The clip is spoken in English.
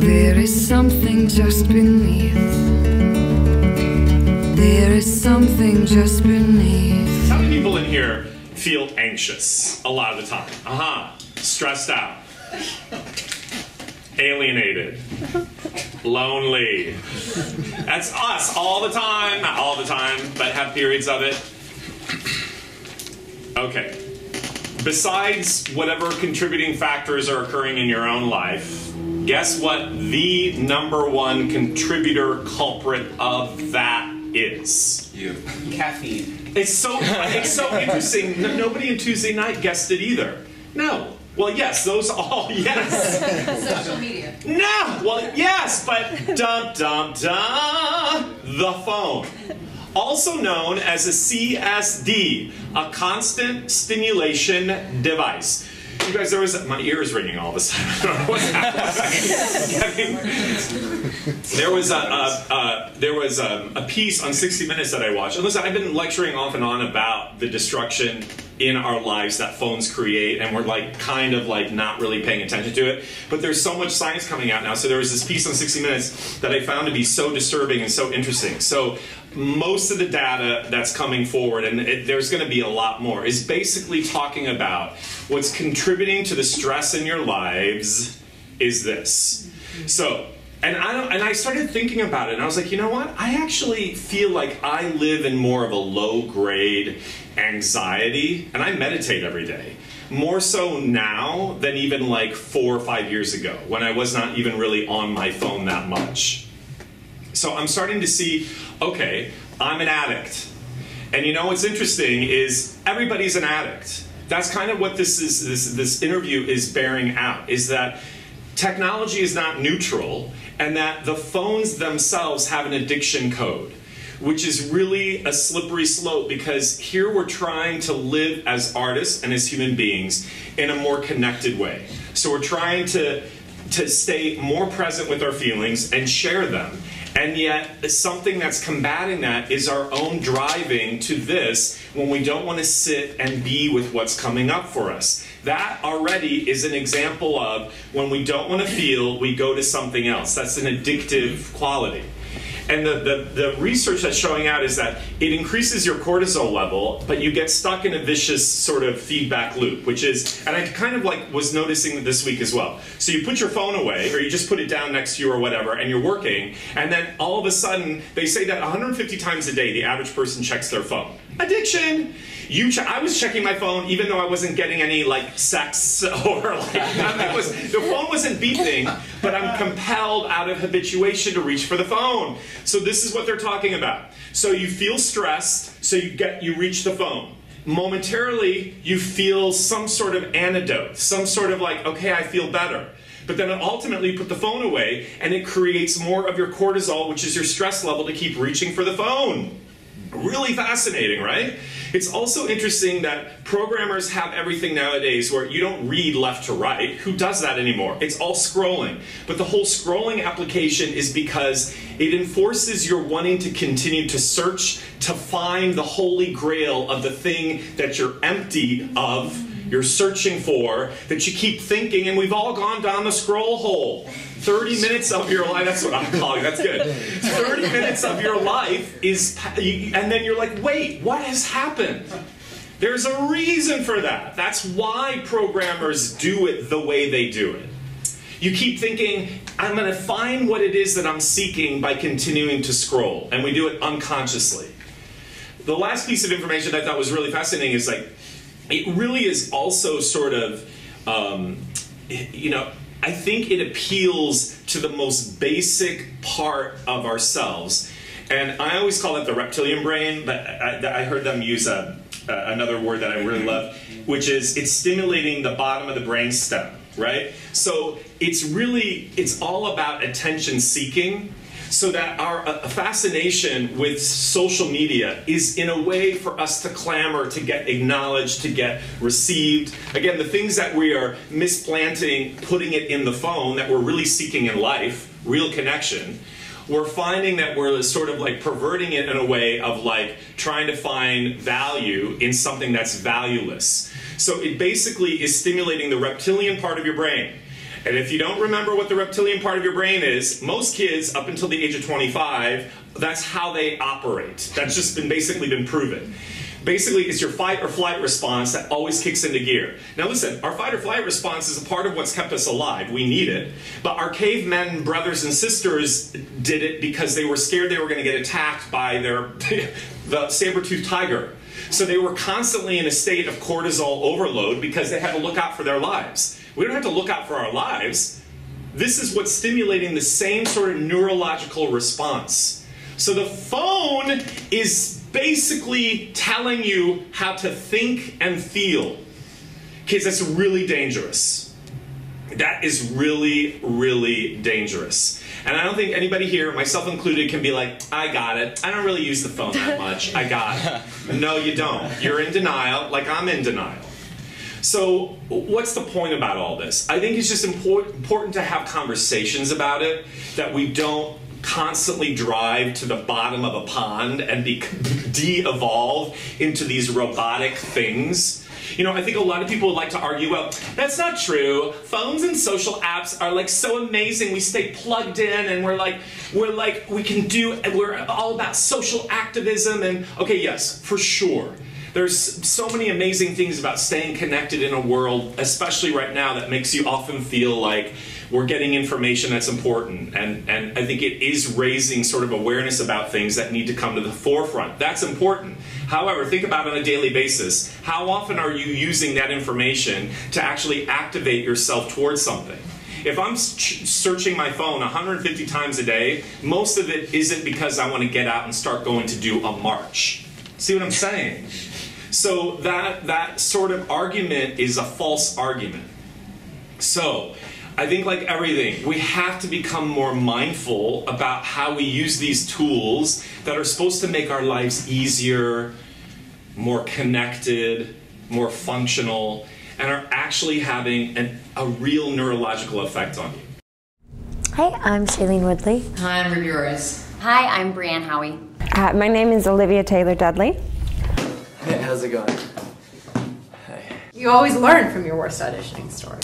There is something just beneath. There is something just beneath. How many people in here feel anxious a lot of the time? Uh huh. Stressed out. Alienated. Lonely. That's us all the time. Not all the time, but have periods of it. Okay. Besides whatever contributing factors are occurring in your own life, guess what the number one contributor culprit of that is? You. Caffeine. It's so it's so interesting. N- Nobody in Tuesday night guessed it either. No. Well, yes, those all yes. Social media. No. Well, yes, but dum dum dum. The phone, also known as a CSD, a constant stimulation device. You guys, there was my ears ringing all of a sudden. I don't know what's happening. There was a, a, a there was a, a piece on 60 Minutes that I watched. And listen, I've been lecturing off and on about the destruction in our lives that phones create, and we're like kind of like not really paying attention to it. But there's so much science coming out now. So there was this piece on 60 Minutes that I found to be so disturbing and so interesting. So most of the data that's coming forward, and it, there's going to be a lot more, is basically talking about what's contributing to the stress in your lives is this. So, and I and I started thinking about it, and I was like, you know what? I actually feel like I live in more of a low grade anxiety, and I meditate every day. More so now than even like four or five years ago, when I was not even really on my phone that much. So I'm starting to see, okay, I'm an addict. And you know what's interesting is everybody's an addict. That's kind of what this is this this interview is bearing out is that technology is not neutral and that the phones themselves have an addiction code which is really a slippery slope because here we're trying to live as artists and as human beings in a more connected way. So we're trying to to stay more present with our feelings and share them. And yet, something that's combating that is our own driving to this when we don't want to sit and be with what's coming up for us. That already is an example of when we don't want to feel, we go to something else. That's an addictive quality. And the, the, the research that's showing out is that it increases your cortisol level, but you get stuck in a vicious sort of feedback loop, which is, and I kind of like was noticing this week as well. So you put your phone away, or you just put it down next to you or whatever, and you're working, and then all of a sudden, they say that 150 times a day the average person checks their phone. Addiction! You I was checking my phone even though I wasn't getting any like sex or like was the phone wasn't beeping, but I'm compelled out of habituation to reach for the phone. So this is what they're talking about. So you feel stressed, so you get you reach the phone. Momentarily you feel some sort of antidote, some sort of like, okay, I feel better. But then ultimately you put the phone away and it creates more of your cortisol, which is your stress level to keep reaching for the phone. Really fascinating, right? It's also interesting that programmers have everything nowadays where you don't read left to right. Who does that anymore? It's all scrolling. But the whole scrolling application is because it enforces your wanting to continue to search to find the holy grail of the thing that you're empty of, you're searching for, that you keep thinking, and we've all gone down the scroll hole. 30 minutes of your life, that's what I'm calling, that's good. 30 minutes of your life is, and then you're like, wait, what has happened? There's a reason for that. That's why programmers do it the way they do it. You keep thinking, I'm going to find what it is that I'm seeking by continuing to scroll, and we do it unconsciously. The last piece of information I thought was really fascinating is like, it really is also sort of, um, you know, I think it appeals to the most basic part of ourselves. And I always call it the reptilian brain, but I, I heard them use a, another word that I really love, which is it's stimulating the bottom of the brain stem, right? So it's really, it's all about attention seeking so that our uh, fascination with social media is in a way for us to clamor to get acknowledged to get received again the things that we are misplanting putting it in the phone that we're really seeking in life real connection we're finding that we're sort of like perverting it in a way of like trying to find value in something that's valueless. So it basically is stimulating the reptilian part of your brain. And if you don't remember what the reptilian part of your brain is, most kids up until the age of 25, that's how they operate. That's just been basically been proven. Basically, it's your fight or flight response that always kicks into gear. Now, listen, our fight or flight response is a part of what's kept us alive. We need it. But our cavemen brothers and sisters did it because they were scared they were going to get attacked by their the saber-toothed tiger. So they were constantly in a state of cortisol overload because they had to look out for their lives. We don't have to look out for our lives. This is what's stimulating the same sort of neurological response. So the phone is basically telling you how to think and feel. Kids, that's really dangerous. That is really, really dangerous. And I don't think anybody here, myself included, can be like, I got it. I don't really use the phone that much. I got it. No, you don't. You're in denial, like I'm in denial. So, what's the point about all this? I think it's just important, important to have conversations about it, that we don't constantly drive to the bottom of a pond and be de-evolve into these robotic things. You know, I think a lot of people would like to argue, well, that's not true. Phones and social apps are like so amazing. We stay plugged in and we're like, we're like, we can do, we're all about social activism and, okay, yes, for sure. There's so many amazing things about staying connected in a world, especially right now, that makes you often feel like we're getting information that's important. And, and I think it is raising sort of awareness about things that need to come to the forefront. That's important. However, think about on a daily basis. How often are you using that information to actually activate yourself towards something? If I'm searching my phone 150 times a day, most of it isn't because I want to get out and start going to do a march. See what I'm saying? So that that sort of argument is a false argument. So I think like everything, we have to become more mindful about how we use these tools that are supposed to make our lives easier, more connected, more functional, and are actually having an, a real neurological effect on you. Hi, I'm Shailene Woodley. Hi, I'm Ruby Rose. Hi, I'm Brianne Howey. Uh, my name is Olivia Taylor Dudley. Hey, how's it going? Hey. You always learn from your worst auditioning story.